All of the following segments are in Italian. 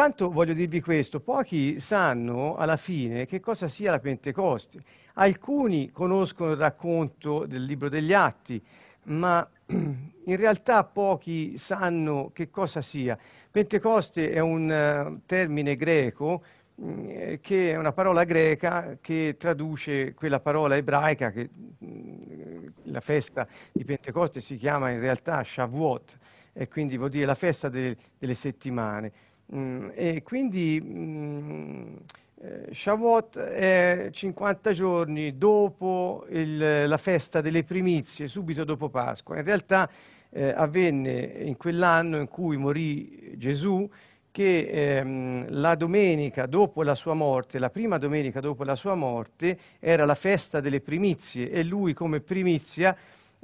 tanto voglio dirvi questo, pochi sanno alla fine che cosa sia la Pentecoste. Alcuni conoscono il racconto del libro degli Atti, ma in realtà pochi sanno che cosa sia. Pentecoste è un uh, termine greco mm, che è una parola greca che traduce quella parola ebraica che mm, la festa di Pentecoste si chiama in realtà Shavuot e quindi vuol dire la festa de- delle settimane. Mm, e quindi mm, eh, Shavuot è 50 giorni dopo il, la festa delle primizie, subito dopo Pasqua. In realtà eh, avvenne in quell'anno in cui morì Gesù che ehm, la domenica dopo la sua morte, la prima domenica dopo la sua morte, era la festa delle primizie e lui come primizia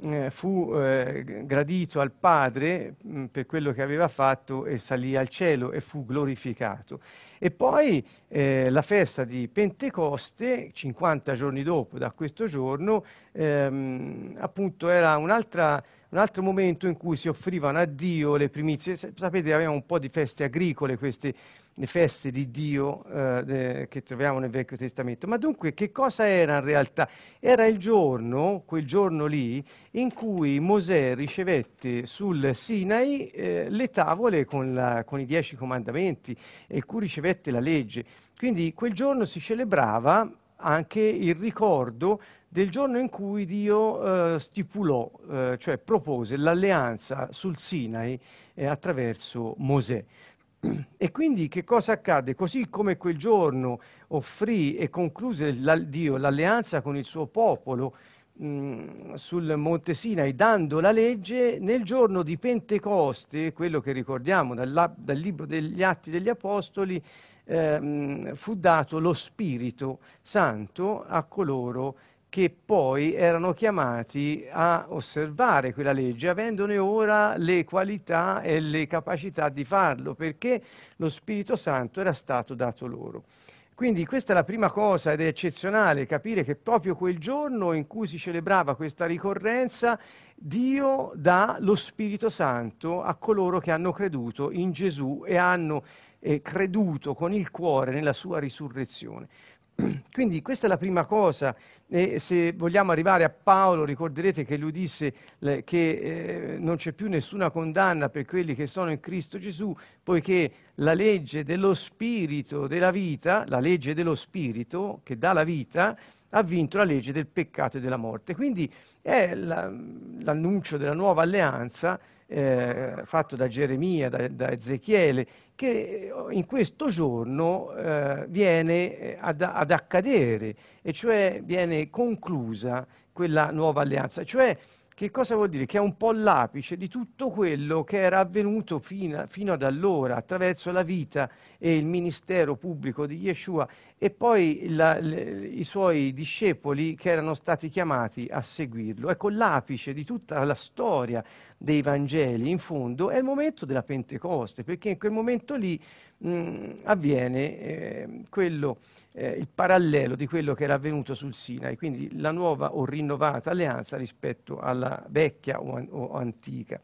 eh, fu eh, gradito al Padre mh, mm, per quello che aveva fatto e salì al cielo e fu glorificato. E poi eh, la festa di Pentecoste, 50 giorni dopo da questo giorno, ehm, appunto era un'altra, un altro momento in cui si offrivano a Dio le primizie. Sapete, avevamo un po' di feste agricole queste le feste di Dio eh, che troviamo nel Vecchio Testamento. Ma dunque che cosa era in realtà? Era il giorno, quel giorno lì, in cui Mosè ricevette sul Sinai eh, le tavole con, la, con, i dieci comandamenti e cui ricevette la legge. Quindi quel giorno si celebrava anche il ricordo del giorno in cui Dio eh, stipulò, eh, cioè propose l'alleanza sul Sinai eh, attraverso Mosè. E quindi che cosa accadde? Così come quel giorno offrì e concluse la, Dio l'alleanza con il suo popolo mm, sul Monte Sinai, dando la legge, nel giorno di Pentecoste, quello che ricordiamo dal, dal libro degli Atti degli Apostoli, eh, fu dato lo Spirito Santo a coloro che poi erano chiamati a osservare quella legge, avendone ora le qualità e le capacità di farlo, perché lo Spirito Santo era stato dato loro. Quindi questa è la prima cosa ed è eccezionale capire che proprio quel giorno in cui si celebrava questa ricorrenza, Dio dà lo Spirito Santo a coloro che hanno creduto in Gesù e hanno eh, creduto con il cuore nella sua risurrezione. Quindi questa è la prima cosa e se vogliamo arrivare a Paolo ricorderete che lui disse che eh, non c'è più nessuna condanna per quelli che sono in Cristo Gesù, poiché la legge dello Spirito della vita, la legge dello Spirito che dà la vita, ha vinto la legge del peccato e della morte. Quindi è la, l'annuncio della nuova alleanza eh, fatto da Geremia, da, da, Ezechiele, che in questo giorno eh, viene eh, ad, ad, accadere, e cioè viene conclusa quella nuova alleanza. Cioè che cosa vuol dire? Che è un po' l'apice di tutto quello che era avvenuto fino, fino ad allora attraverso la vita e il ministero pubblico di Yeshua e poi la, le, i suoi discepoli che erano stati chiamati a seguirlo. Ecco, l'apice di tutta la storia dei Vangeli, in fondo, è il momento della Pentecoste, perché in quel momento lì mh, avviene eh, quello, eh, il parallelo di quello che era avvenuto sul Sinai, quindi la nuova o rinnovata alleanza rispetto alla vecchia o, o antica.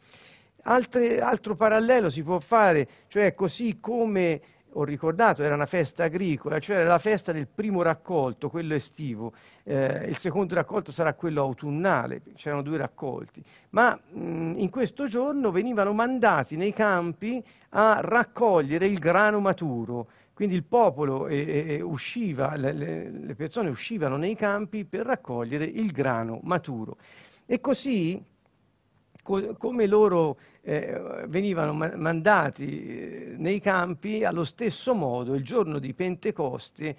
Altre, altro parallelo si può fare, cioè così come ho ricordato, era una festa agricola, cioè era la festa del primo raccolto, quello estivo. Eh, il secondo raccolto sarà quello autunnale, c'erano due raccolti. Ma mh, in questo giorno venivano mandati nei campi a raccogliere il grano maturo. Quindi il popolo eh, usciva, le, le persone uscivano nei campi per raccogliere il grano maturo. E così co- come loro eh, venivano ma- mandati eh, nei campi, allo stesso modo il giorno di Pentecoste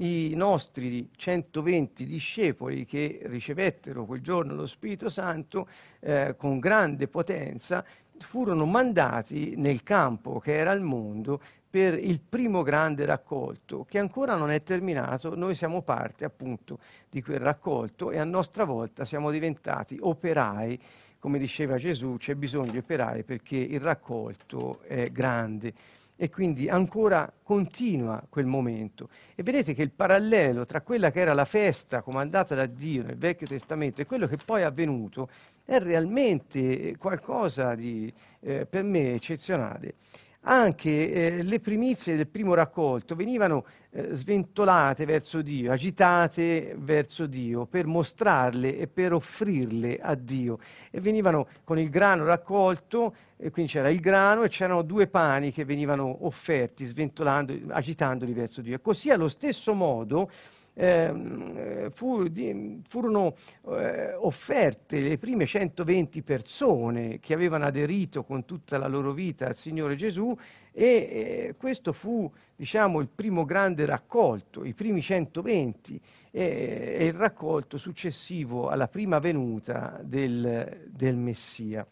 i nostri 120 discepoli che ricevettero quel giorno lo Spirito Santo eh, con grande potenza furono mandati nel campo che era il mondo per il primo grande raccolto che ancora non è terminato. Noi siamo parte appunto di quel raccolto e a nostra volta siamo diventati operai come diceva Gesù, c'è bisogno di operai perché il raccolto è grande e quindi ancora continua quel momento. E vedete che il parallelo tra quella che era la festa comandata da Dio nel Vecchio Testamento e quello che poi è avvenuto è realmente qualcosa di, eh, per me, eccezionale. Anche eh, le primizie del primo raccolto venivano eh, sventolate verso Dio, agitate verso Dio per mostrarle e per offrirle a Dio. E venivano con il grano raccolto, quindi c'era il grano e c'erano due pani che venivano offerti, sventolando, agitandoli verso Dio. E così allo stesso modo eh, fu, di, furono eh, offerte le prime 120 persone che avevano aderito con tutta la loro vita al Signore Gesù e eh, questo fu diciamo, il primo grande raccolto, i primi 120 e, il raccolto successivo alla prima venuta del, del Messia.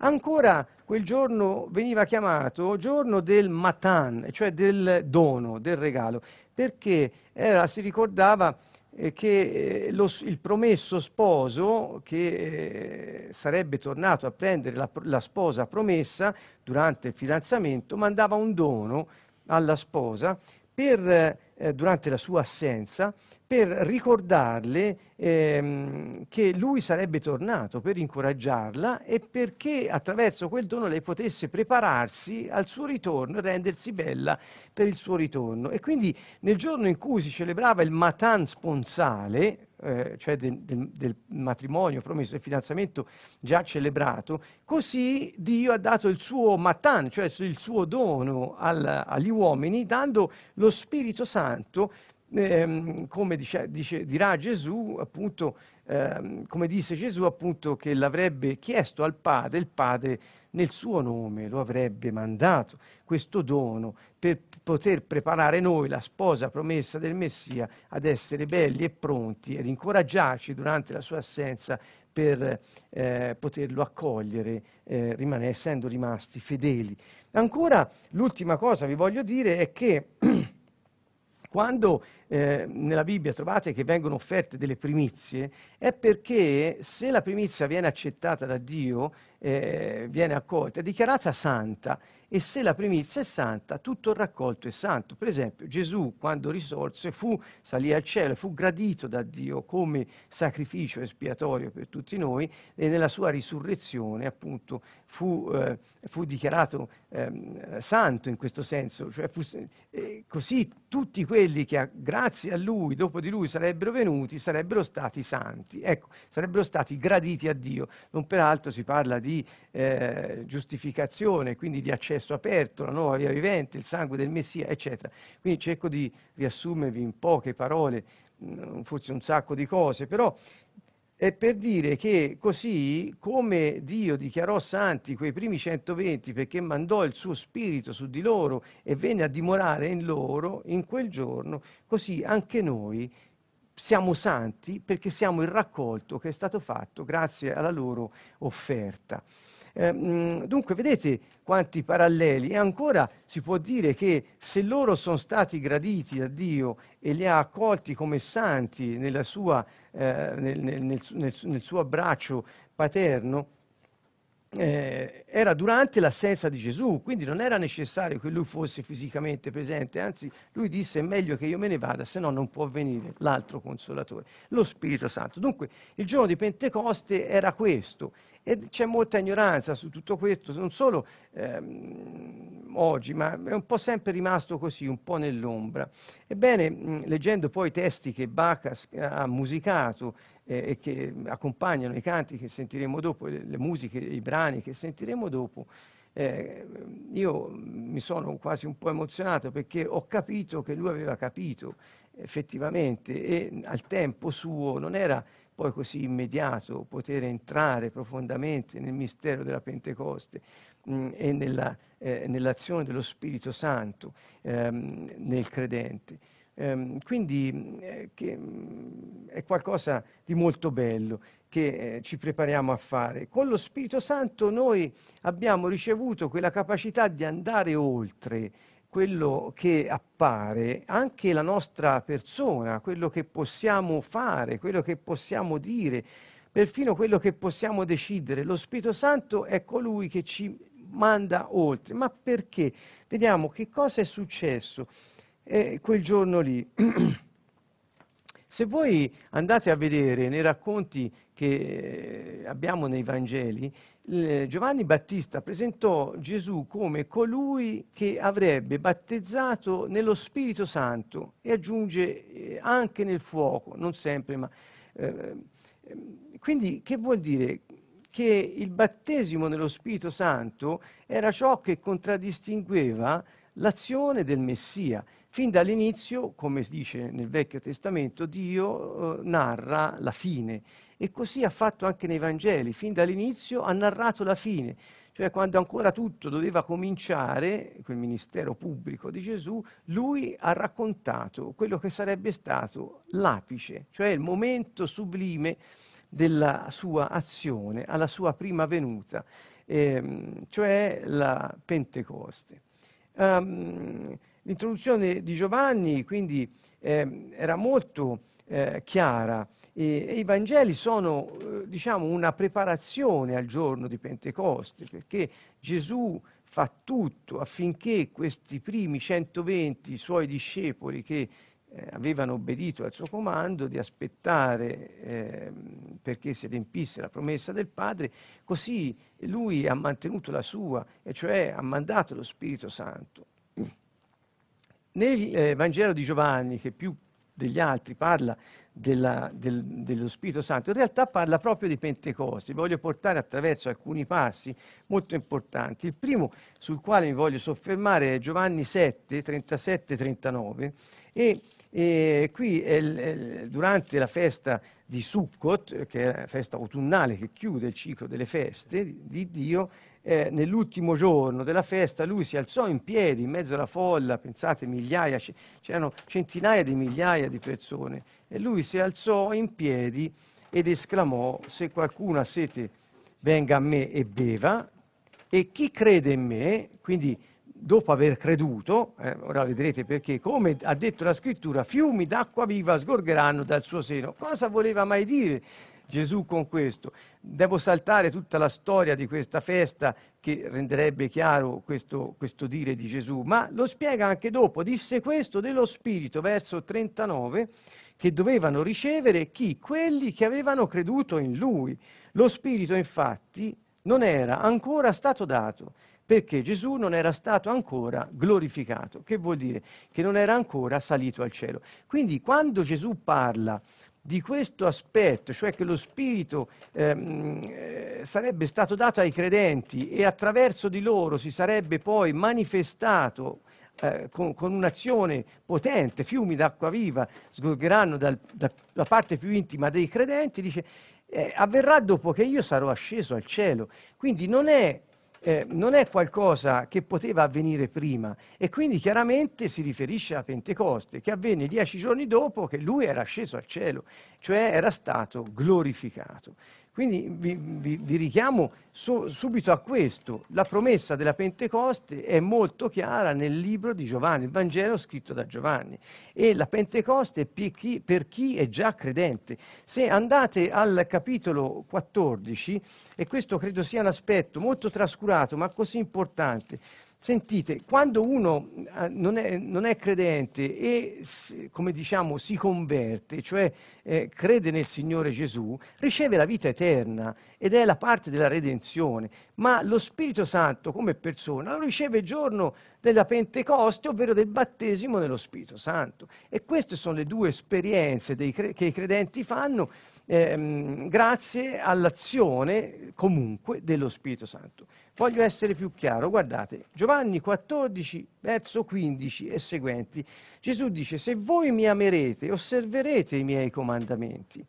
Ancora quel giorno veniva chiamato giorno del matan, cioè del dono, del regalo, perché era, si ricordava eh, che eh, lo, il promesso sposo che eh, sarebbe tornato a prendere la, la, sposa promessa durante il fidanzamento mandava un dono alla sposa per, eh, durante la sua assenza per ricordarle ehm, che lui sarebbe tornato, per incoraggiarla e perché attraverso quel dono lei potesse prepararsi al suo ritorno e rendersi bella per il suo ritorno. E quindi nel giorno in cui si celebrava il matan sponsale, eh, cioè del, del, del, matrimonio promesso, del fidanzamento già celebrato, così Dio ha dato il suo matan, cioè il suo dono al, agli uomini, dando lo Spirito Santo ehm, come dice, dice, dirà Gesù, appunto, ehm, come disse Gesù, appunto, che l'avrebbe chiesto al Padre, il Padre nel suo nome lo avrebbe mandato, questo dono, per poter preparare noi, la sposa promessa del Messia, ad essere belli e pronti ed incoraggiarci durante la sua assenza per eh, poterlo accogliere, eh, rimane, essendo rimasti fedeli. Ancora l'ultima cosa vi voglio dire è che quando eh, nella Bibbia trovate che vengono offerte delle primizie, è perché se la primizia viene accettata da Dio, eh, viene accolta, è dichiarata santa e se la primizia è santa, tutto il raccolto è santo. Per esempio, Gesù quando risorse fu, salì al cielo, fu gradito da Dio come sacrificio espiatorio per tutti noi e nella sua risurrezione appunto fu, eh, fu dichiarato eh, santo in questo senso, cioè fu, eh, così tutti quelli che grazie a lui, dopo di lui sarebbero venuti, sarebbero stati santi, ecco, sarebbero stati graditi a Dio. Non peraltro si parla di eh, giustificazione, quindi di accesso aperto, la nuova via vivente, il sangue del Messia, eccetera. Quindi cerco di riassumervi in poche parole, mm, forse un sacco di cose, però è per dire che così come Dio dichiarò santi quei primi 120 perché mandò il suo spirito su di loro e venne a dimorare in loro in quel giorno, così anche noi siamo santi perché siamo il raccolto che è stato fatto grazie alla loro offerta. Eh, dunque, vedete quanti paralleli. E ancora si può dire che se loro sono stati graditi da Dio e li ha accolti come santi sua, eh, nel, nel, nel, nel suo abbraccio paterno, eh, era durante l'assenza di Gesù, quindi non era necessario che lui fosse fisicamente presente, anzi lui disse è meglio che io me ne vada, se no non può venire l'altro consolatore, lo Spirito Santo. Dunque il giorno di Pentecoste era questo e c'è molta ignoranza su tutto questo, non solo ehm, oggi, ma è un po' sempre rimasto così, un po' nell'ombra. Ebbene, mh, leggendo poi i testi che Bacchus ha musicato eh, e che accompagnano i canti che sentiremo dopo, le, le musiche, i brani che sentiremo dopo, eh, io mi sono quasi un po' emozionato perché ho capito che lui aveva capito effettivamente e al tempo suo non era poi così immediato poter entrare profondamente nel mistero della Pentecoste mh, mm, e nella, eh, nell'azione dello Spirito Santo ehm, nel credente. Ehm, quindi eh, che, mh, mm, è qualcosa di molto bello che eh, ci prepariamo a fare. Con lo Spirito Santo noi abbiamo ricevuto quella capacità di andare oltre quello che appare, anche la nostra persona, quello che possiamo fare, quello che possiamo dire, perfino quello che possiamo decidere. Lo Spirito Santo è colui che ci manda oltre. Ma perché? Vediamo che cosa è successo eh, quel giorno lì. Se voi andate a vedere nei racconti che abbiamo nei Vangeli, Giovanni Battista presentò Gesù come colui che avrebbe battezzato nello Spirito Santo e aggiunge eh, anche nel fuoco, non sempre, ma... Eh, quindi che vuol dire? Che il battesimo nello Spirito Santo era ciò che contraddistingueva l'azione del Messia. Fin dall'inizio, come si dice nel Vecchio Testamento, Dio eh, narra la fine e così ha fatto anche nei Vangeli. Fin dall'inizio ha narrato la fine, cioè quando ancora tutto doveva cominciare, quel ministero pubblico di Gesù, lui ha raccontato quello che sarebbe stato l'apice, cioè il momento sublime della sua azione alla sua prima venuta, ehm, cioè la Pentecoste. Um, l'introduzione di Giovanni quindi eh, era molto eh, chiara. E, e, i Vangeli sono eh, diciamo una preparazione al giorno di Pentecoste perché Gesù fa tutto affinché questi primi 120 suoi discepoli che eh, avevano obbedito al suo comando di aspettare eh, perché si riempisse la promessa del Padre, così lui ha mantenuto la sua, e cioè ha mandato lo Spirito Santo. Nel eh, Vangelo di Giovanni, che più degli altri parla della, del, dello Spirito Santo, in realtà parla proprio di Pentecoste. Voglio portare attraverso alcuni passi molto importanti. Il primo sul quale mi voglio soffermare è Giovanni 7, 37-39 e e qui è durante la festa di Sukkot, che è la festa autunnale che chiude il ciclo delle feste di, di Dio, eh, nell'ultimo giorno della festa lui si alzò in piedi in mezzo alla folla, pensate migliaia, c'erano centinaia di migliaia di persone, e lui si alzò in piedi ed esclamò, se qualcuno ha sete venga a me e beva, e chi crede in me, quindi dopo aver creduto, eh, ora vedrete perché, come ha detto la scrittura, fiumi d'acqua viva sgorgeranno dal suo seno. Cosa voleva mai dire Gesù con questo? Devo saltare tutta la storia di questa festa che renderebbe chiaro questo, questo dire di Gesù, ma lo spiega anche dopo. Disse questo dello Spirito, verso 39, che dovevano ricevere chi? Quelli che avevano creduto in Lui. Lo Spirito infatti non era ancora stato dato perché Gesù non era stato ancora glorificato, che vuol dire che non era ancora salito al cielo. Quindi quando Gesù parla di questo aspetto, cioè che lo Spirito ehm, eh, sarebbe stato dato ai credenti e attraverso di loro si sarebbe poi manifestato eh, con, con, un'azione potente, fiumi d'acqua viva sgorgeranno dal, da, parte più intima dei credenti, dice eh, avverrà dopo che io sarò asceso al cielo. Quindi non è eh, non è qualcosa che poteva avvenire prima e quindi chiaramente si riferisce a Pentecoste, che avvenne dieci giorni dopo che lui era sceso al cielo, cioè era stato glorificato. Quindi vi, vi, vi richiamo su, subito a questo. La promessa della Pentecoste è molto chiara nel libro di Giovanni, il Vangelo scritto da Giovanni. E la Pentecoste è per chi, per chi è già credente. Se andate al capitolo 14, e questo credo sia un aspetto molto trascurato ma così importante, Sentite, quando uno eh, non, è, non, è, credente e, come diciamo, si converte, cioè eh, crede nel Signore Gesù, riceve la vita eterna ed è la parte della redenzione. Ma lo Spirito Santo, come persona, lo riceve il giorno della Pentecoste, ovvero del battesimo nello Spirito Santo. E queste sono le due esperienze cre- che i credenti fanno ehm, grazie all'azione comunque dello Spirito Santo. Voglio essere più chiaro, guardate, Giovanni 14, verso 15 e seguenti, Gesù dice, se voi mi amerete, osserverete i miei comandamenti.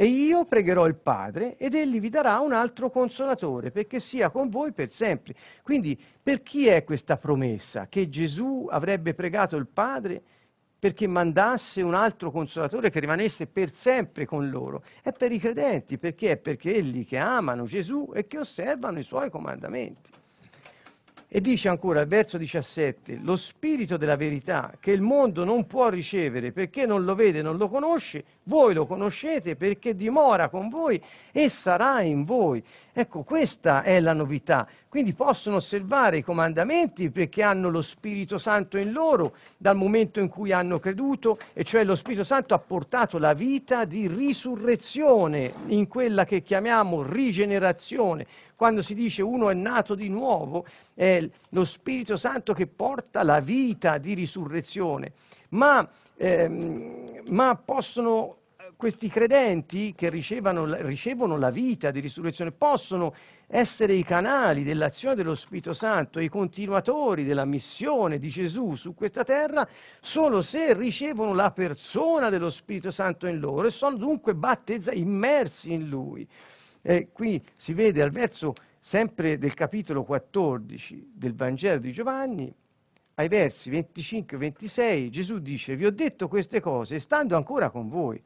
E io pregherò il Padre ed egli vi darà un altro consolatore perché sia con voi per sempre. Quindi per chi è questa promessa? Che Gesù avrebbe pregato il Padre perché mandasse un altro consolatore che rimanesse per sempre con loro. È per i credenti, perché è per quelli che amano Gesù e che osservano i suoi comandamenti. E dice ancora al verso 17, lo spirito della verità che il mondo non può ricevere perché non lo vede, non lo conosce, voi lo conoscete perché dimora con voi e sarà in voi. Ecco, questa è la novità. Quindi possono osservare i comandamenti perché hanno lo Spirito Santo in loro dal momento in cui hanno creduto, e cioè lo Spirito Santo ha portato la vita di risurrezione in quella che chiamiamo rigenerazione, quando si dice uno è nato di nuovo, è lo Spirito Santo che porta la vita di risurrezione. Ma, ehm, ma possono questi credenti che ricevono la vita di risurrezione possono essere i canali dell'azione dello Spirito Santo, i continuatori della missione di Gesù su questa terra, solo se ricevono la persona dello Spirito Santo in loro e sono dunque battezzati, immersi in Lui. E qui si vede al verso sempre del capitolo 14 del Vangelo di Giovanni, ai versi 25 e 26, Gesù dice, vi ho detto queste cose stando ancora con voi.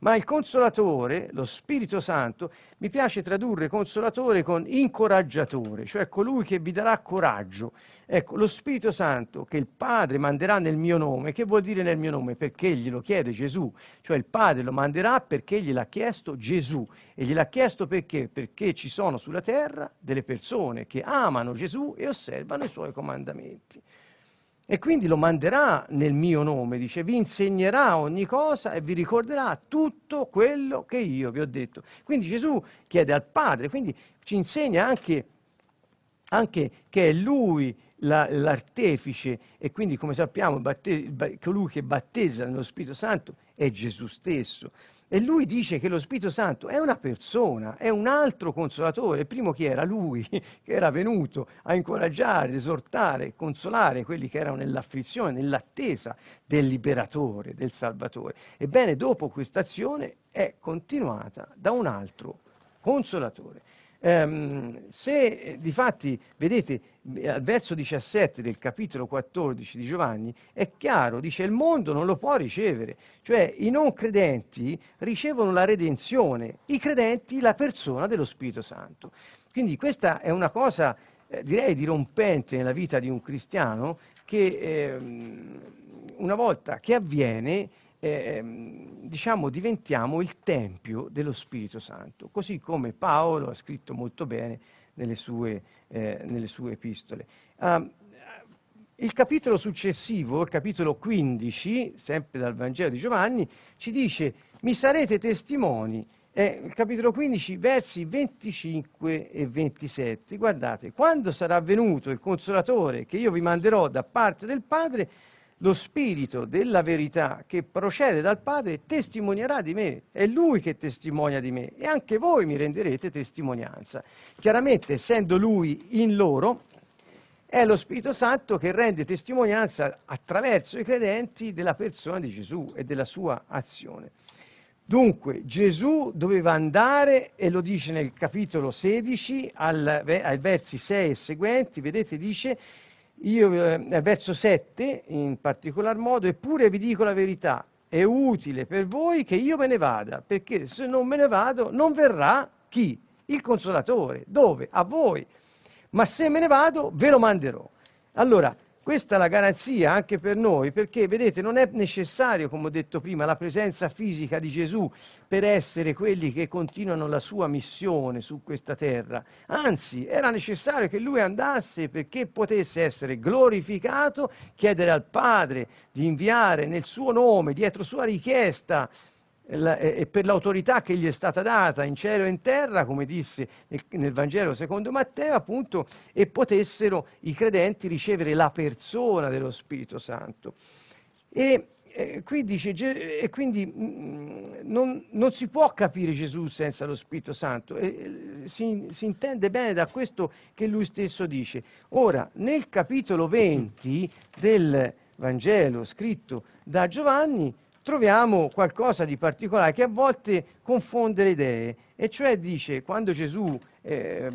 Ma il consolatore, lo Spirito Santo, mi piace tradurre consolatore con incoraggiatore, cioè colui che vi darà coraggio. Ecco, lo Spirito Santo che il Padre manderà nel mio nome, che vuol dire nel mio nome? Perché glielo chiede Gesù, cioè il Padre lo manderà perché gliel'ha chiesto Gesù. E gliel'ha chiesto perché? Perché ci sono sulla terra delle persone che amano Gesù e osservano i suoi comandamenti. E quindi lo manderà nel mio nome, dice, vi insegnerà ogni cosa e vi ricorderà tutto quello che io vi ho detto. Quindi Gesù chiede al Padre, quindi ci insegna anche, anche che è Lui la, l'artefice e quindi come sappiamo batte, colui che battezza nello Spirito Santo è Gesù stesso. E lui dice che lo Spirito Santo è una persona, è un altro consolatore. Il primo chi era? Lui, che era venuto a incoraggiare, esortare, consolare quelli che erano nell'afflizione, nell'attesa del liberatore, del Salvatore. Ebbene, dopo questa azione è continuata da un altro consolatore. Um, se eh, difatti, vedete, al verso 17 del capitolo 14 di Giovanni, è chiaro, dice il mondo non lo può ricevere, cioè i non credenti ricevono la redenzione, i credenti la persona dello Spirito Santo. Quindi questa è una cosa, eh, direi, dirompente nella vita di un cristiano che eh, una volta che avviene eh, diciamo, diventiamo il tempio dello Spirito Santo, così come Paolo ha scritto molto bene nelle sue, eh, nelle sue epistole. Um, il capitolo successivo, il capitolo 15, sempre dal Vangelo di Giovanni, ci dice, mi sarete testimoni. È il capitolo 15, versi 25 e 27. Guardate, quando sarà venuto il consolatore che io vi manderò da parte del Padre, lo spirito della verità che procede dal Padre testimonierà di me, è Lui che testimonia di me e anche voi mi renderete testimonianza. Chiaramente, essendo Lui in loro, è lo Spirito Santo che rende testimonianza attraverso i credenti della persona di Gesù e della sua azione. Dunque Gesù doveva andare, e lo dice nel capitolo 16, al, ai versi 6 e seguenti, vedete, dice io, eh, verso 7 in particolar modo, eppure vi dico la verità, è utile per voi che io me ne vada, perché se non me ne vado non verrà chi? Il consolatore. Dove? A voi. Ma se me ne vado ve lo manderò. Allora, questa è la garanzia anche per noi, perché vedete, non è necessario, come ho detto prima, la presenza fisica di Gesù per essere quelli che continuano la sua missione su questa terra. Anzi, era necessario che lui andasse perché potesse essere glorificato, chiedere al Padre di inviare nel suo nome, dietro sua richiesta, e per l'autorità che gli è stata data in cielo e in terra, come disse nel, Vangelo secondo Matteo, appunto, e potessero i credenti ricevere la persona dello Spirito Santo. E, eh, qui dice, e quindi mh, mm, non, non, si può capire Gesù senza lo Spirito Santo, e, si, si intende bene da questo che lui stesso dice. Ora, nel capitolo 20 del Vangelo scritto da Giovanni, troviamo qualcosa di particolare che a volte confonde le idee, e cioè dice quando Gesù, eh,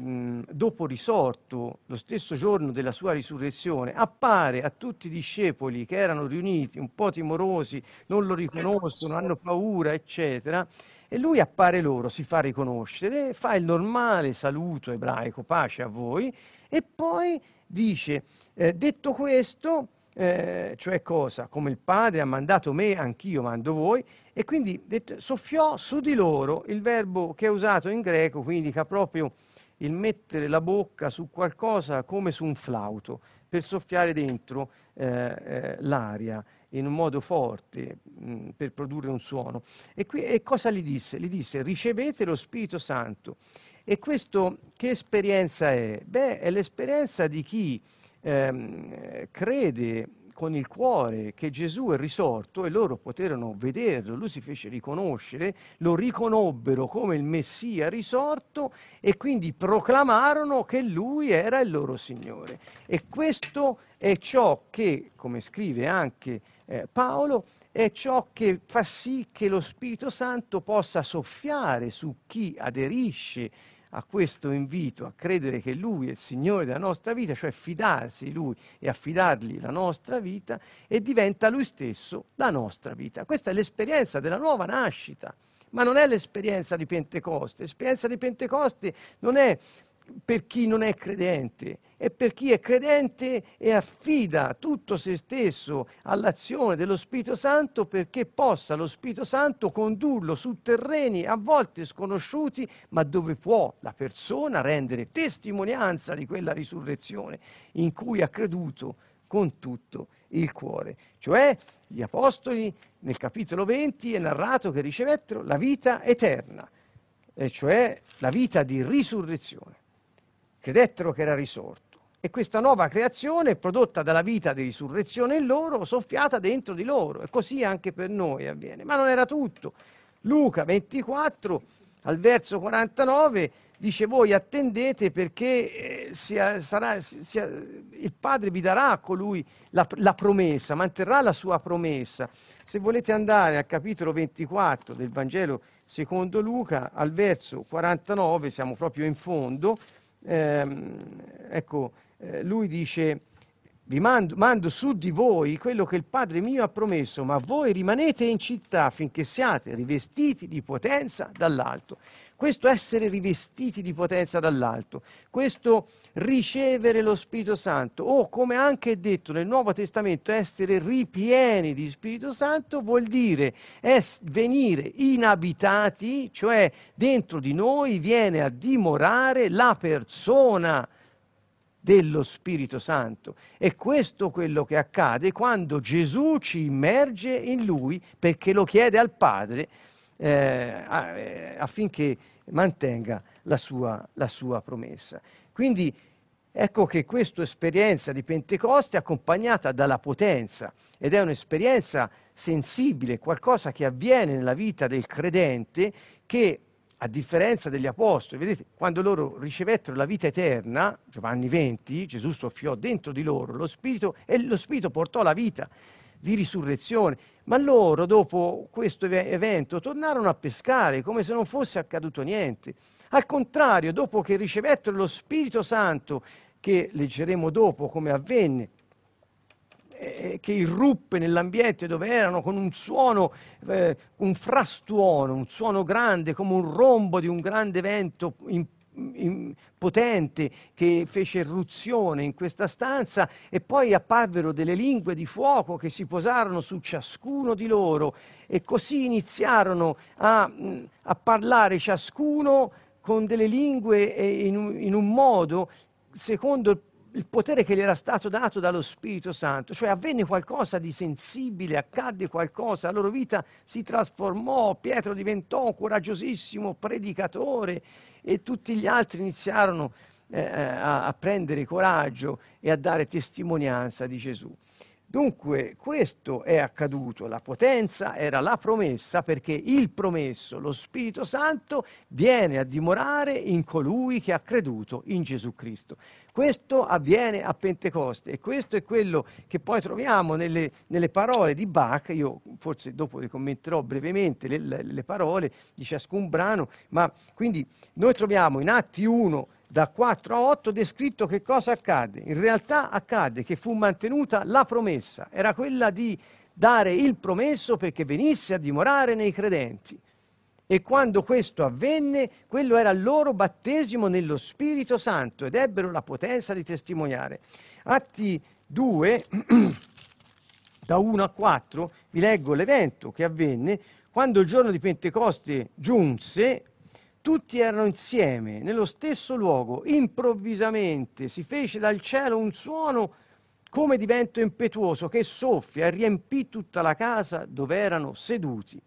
dopo risorto, lo stesso giorno della sua risurrezione, appare a tutti i discepoli che erano riuniti, un po' timorosi, non lo riconoscono, hanno paura, eccetera, e lui appare loro, si fa riconoscere, fa il normale saluto ebraico, pace a voi, e poi dice, eh, detto questo, eh, cioè cosa? Come il Padre ha mandato me, anch'io mando voi, e quindi detto, soffiò su di loro il verbo che è usato in greco, quindi ha proprio il mettere la bocca su qualcosa come su un flauto, per soffiare dentro eh, eh, l'aria in un modo forte mh, mm, per produrre un suono. E, qui, e cosa gli disse? Gli disse ricevete lo Spirito Santo. E questo che esperienza è? Beh, è l'esperienza di chi ehm, crede con il cuore che Gesù è risorto e loro poterono vederlo, lui si fece riconoscere, lo riconobbero come il Messia risorto e quindi proclamarono che lui era il loro Signore. E questo è ciò che, come scrive anche eh, Paolo, è ciò che fa sì che lo Spirito Santo possa soffiare su chi aderisce a questo invito a credere che Lui è il Signore della nostra vita, cioè fidarsi di Lui e affidargli la nostra vita e diventa Lui stesso la nostra vita. Questa è l'esperienza della nuova nascita, ma non è l'esperienza di Pentecoste. L'esperienza di Pentecoste non è per chi non è credente, è per chi è credente e affida tutto se stesso all'azione dello Spirito Santo perché possa lo Spirito Santo condurlo su terreni a volte sconosciuti, ma dove può la persona rendere testimonianza di quella risurrezione in cui ha creduto con tutto il cuore. Cioè gli apostoli nel capitolo 20 è narrato che ricevettero la vita eterna, e cioè la vita di risurrezione credettero che era risorto. E questa nuova creazione, prodotta dalla vita di risurrezione in loro, soffiata dentro di loro. E così anche per noi avviene. Ma non era tutto. Luca 24, al verso 49, dice voi attendete perché eh, sia, sarà, sia, il Padre vi darà a colui la, la, promessa, manterrà la sua promessa. Se volete andare al capitolo 24 del Vangelo secondo Luca, al verso 49, siamo proprio in fondo, ehm, ecco, eh, lui dice, vi mando, mando, su di voi quello che il Padre mio ha promesso, ma voi rimanete in città finché siate rivestiti di potenza dall'alto. Questo essere rivestiti di potenza dall'alto, questo ricevere lo Spirito Santo, o come anche detto nel Nuovo Testamento, essere ripieni di Spirito Santo vuol dire es- venire inabitati, cioè dentro di noi viene a dimorare la persona dello Spirito Santo. E questo è quello che accade quando Gesù ci immerge in Lui perché lo chiede al Padre eh, eh, affinché mantenga la sua, la sua promessa. Quindi ecco che questa esperienza di Pentecoste è accompagnata dalla potenza ed è un'esperienza sensibile, qualcosa che avviene nella vita del credente che a differenza degli apostoli, vedete, quando loro ricevettero la vita eterna, Giovanni 20, Gesù soffiò dentro di loro lo Spirito e lo Spirito portò la vita di risurrezione. Ma loro, dopo questo evento, tornarono a pescare come se non fosse accaduto niente. Al contrario, dopo che ricevettero lo Spirito Santo, che leggeremo dopo come avvenne, eh, che irruppe nell'ambiente dove erano con un suono, eh, un frastuono, un suono grande come un rombo di un grande vento in potente che fece irruzione in questa stanza e poi apparvero delle lingue di fuoco che si posarono su ciascuno di loro e così iniziarono a, a parlare ciascuno con delle lingue in in un modo secondo il il potere che gli era stato dato dallo Spirito Santo, cioè avvenne qualcosa di sensibile, accadde qualcosa, la loro vita si trasformò, Pietro diventò un coraggiosissimo predicatore e tutti gli altri iniziarono eh, a, a prendere coraggio e a dare testimonianza di Gesù. Dunque questo è accaduto, la potenza era la promessa perché il promesso, lo Spirito Santo, viene a dimorare in colui che ha creduto in Gesù Cristo. Questo avviene a Pentecoste e questo è quello che poi troviamo nelle, nelle parole di Bach, io forse dopo le commenterò brevemente le, le, le parole di ciascun brano, ma quindi noi troviamo in Atti 1 da 4 a 8 descritto che cosa accadde. In realtà accadde che fu mantenuta la promessa, era quella di dare il promesso perché venisse a dimorare nei credenti. E quando questo avvenne, quello era il loro battesimo nello Spirito Santo ed ebbero la potenza di testimoniare. Atti 2, da 1 a 4, vi leggo l'evento che avvenne quando il giorno di Pentecoste giunse, tutti erano insieme, nello stesso luogo, improvvisamente si fece dal cielo un suono come di vento impetuoso che soffia e riempì tutta la casa dove erano seduti.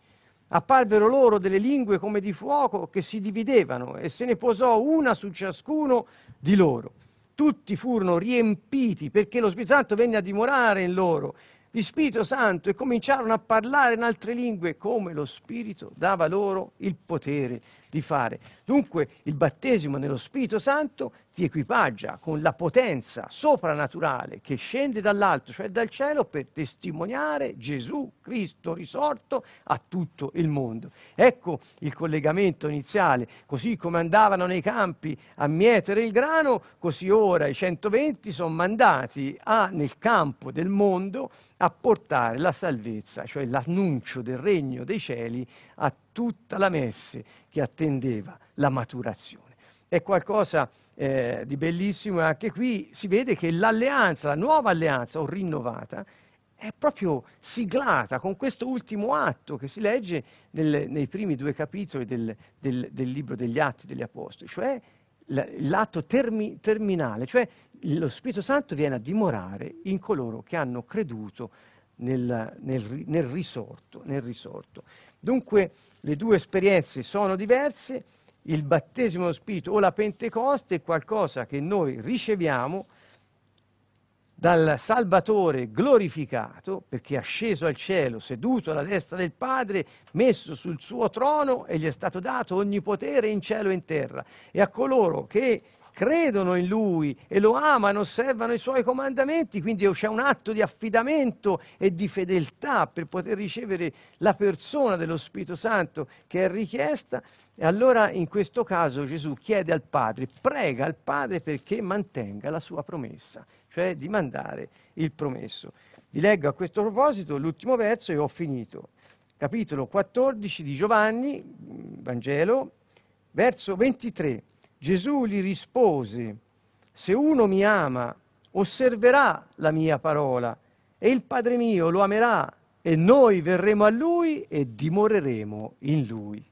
Apparvero loro delle lingue come di fuoco che si dividevano e se ne posò una su ciascuno di loro. Tutti furono riempiti perché lo Spirito Santo venne a dimorare in loro di Spirito Santo e cominciarono a parlare in altre lingue come lo Spirito dava loro il potere di fare. Dunque il battesimo nello Spirito Santo ti equipaggia con la potenza soprannaturale che scende dall'alto, cioè dal cielo, per testimoniare Gesù Cristo risorto a tutto il mondo. Ecco il collegamento iniziale, così come andavano nei campi a mietere il grano, così ora i 120 sono mandati a, nel campo del mondo a portare la salvezza, cioè l'annuncio del regno dei cieli a tutta la messe che attendeva la maturazione. È qualcosa eh, di bellissimo e anche qui si vede che l'alleanza, la nuova alleanza o rinnovata, è proprio siglata con questo ultimo atto che si legge nel, nei primi due capitoli del, del, del, libro degli Atti degli Apostoli, cioè l'atto termi, terminale, cioè lo Spirito Santo viene a dimorare in coloro che hanno creduto nel, nel, nel, risorto, nel risorto. Dunque le due esperienze sono diverse, il battesimo dello Spirito o la Pentecoste è qualcosa che noi riceviamo dal Salvatore glorificato, perché è asceso al cielo, seduto alla destra del Padre, messo sul suo trono e gli è stato dato ogni potere in cielo e in terra. E a coloro che credono in Lui e lo amano, osservano i Suoi comandamenti, quindi c'è un atto di affidamento e di fedeltà per poter ricevere la persona dello Spirito Santo che è richiesta. E allora in questo caso Gesù chiede al Padre, prega al Padre perché mantenga la sua promessa, cioè di mandare il promesso. Vi leggo a questo proposito l'ultimo verso e ho finito. Capitolo 14 di Giovanni, Vangelo, verso 23. Gesù gli rispose, se uno mi ama, osserverà la mia parola e il Padre mio lo amerà e noi verremo a lui e dimoreremo in lui.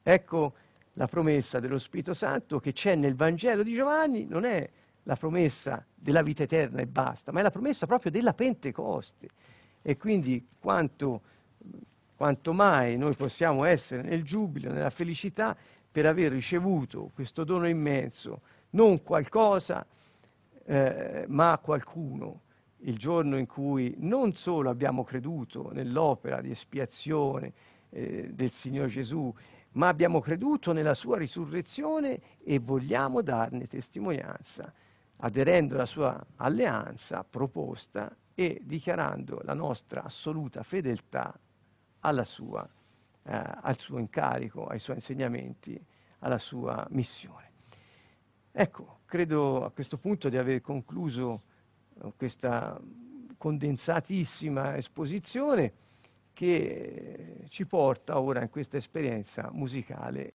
Ecco la promessa dello Spirito Santo che c'è nel Vangelo di Giovanni, non è la promessa della vita eterna e basta, ma è la promessa proprio della Pentecoste. E quindi quanto, quanto mai noi possiamo essere nel giubilo, nella felicità per aver ricevuto questo dono immenso, non qualcosa, eh, ma qualcuno, il giorno in cui non solo abbiamo creduto nell'opera di espiazione eh, del Signore Gesù, ma abbiamo creduto nella sua risurrezione e vogliamo darne testimonianza, aderendo alla sua alleanza proposta e dichiarando la nostra assoluta fedeltà alla sua eh, al suo incarico, ai suoi insegnamenti, alla sua missione. Ecco, credo a questo punto di aver concluso eh, questa condensatissima esposizione che ci porta ora in questa esperienza musicale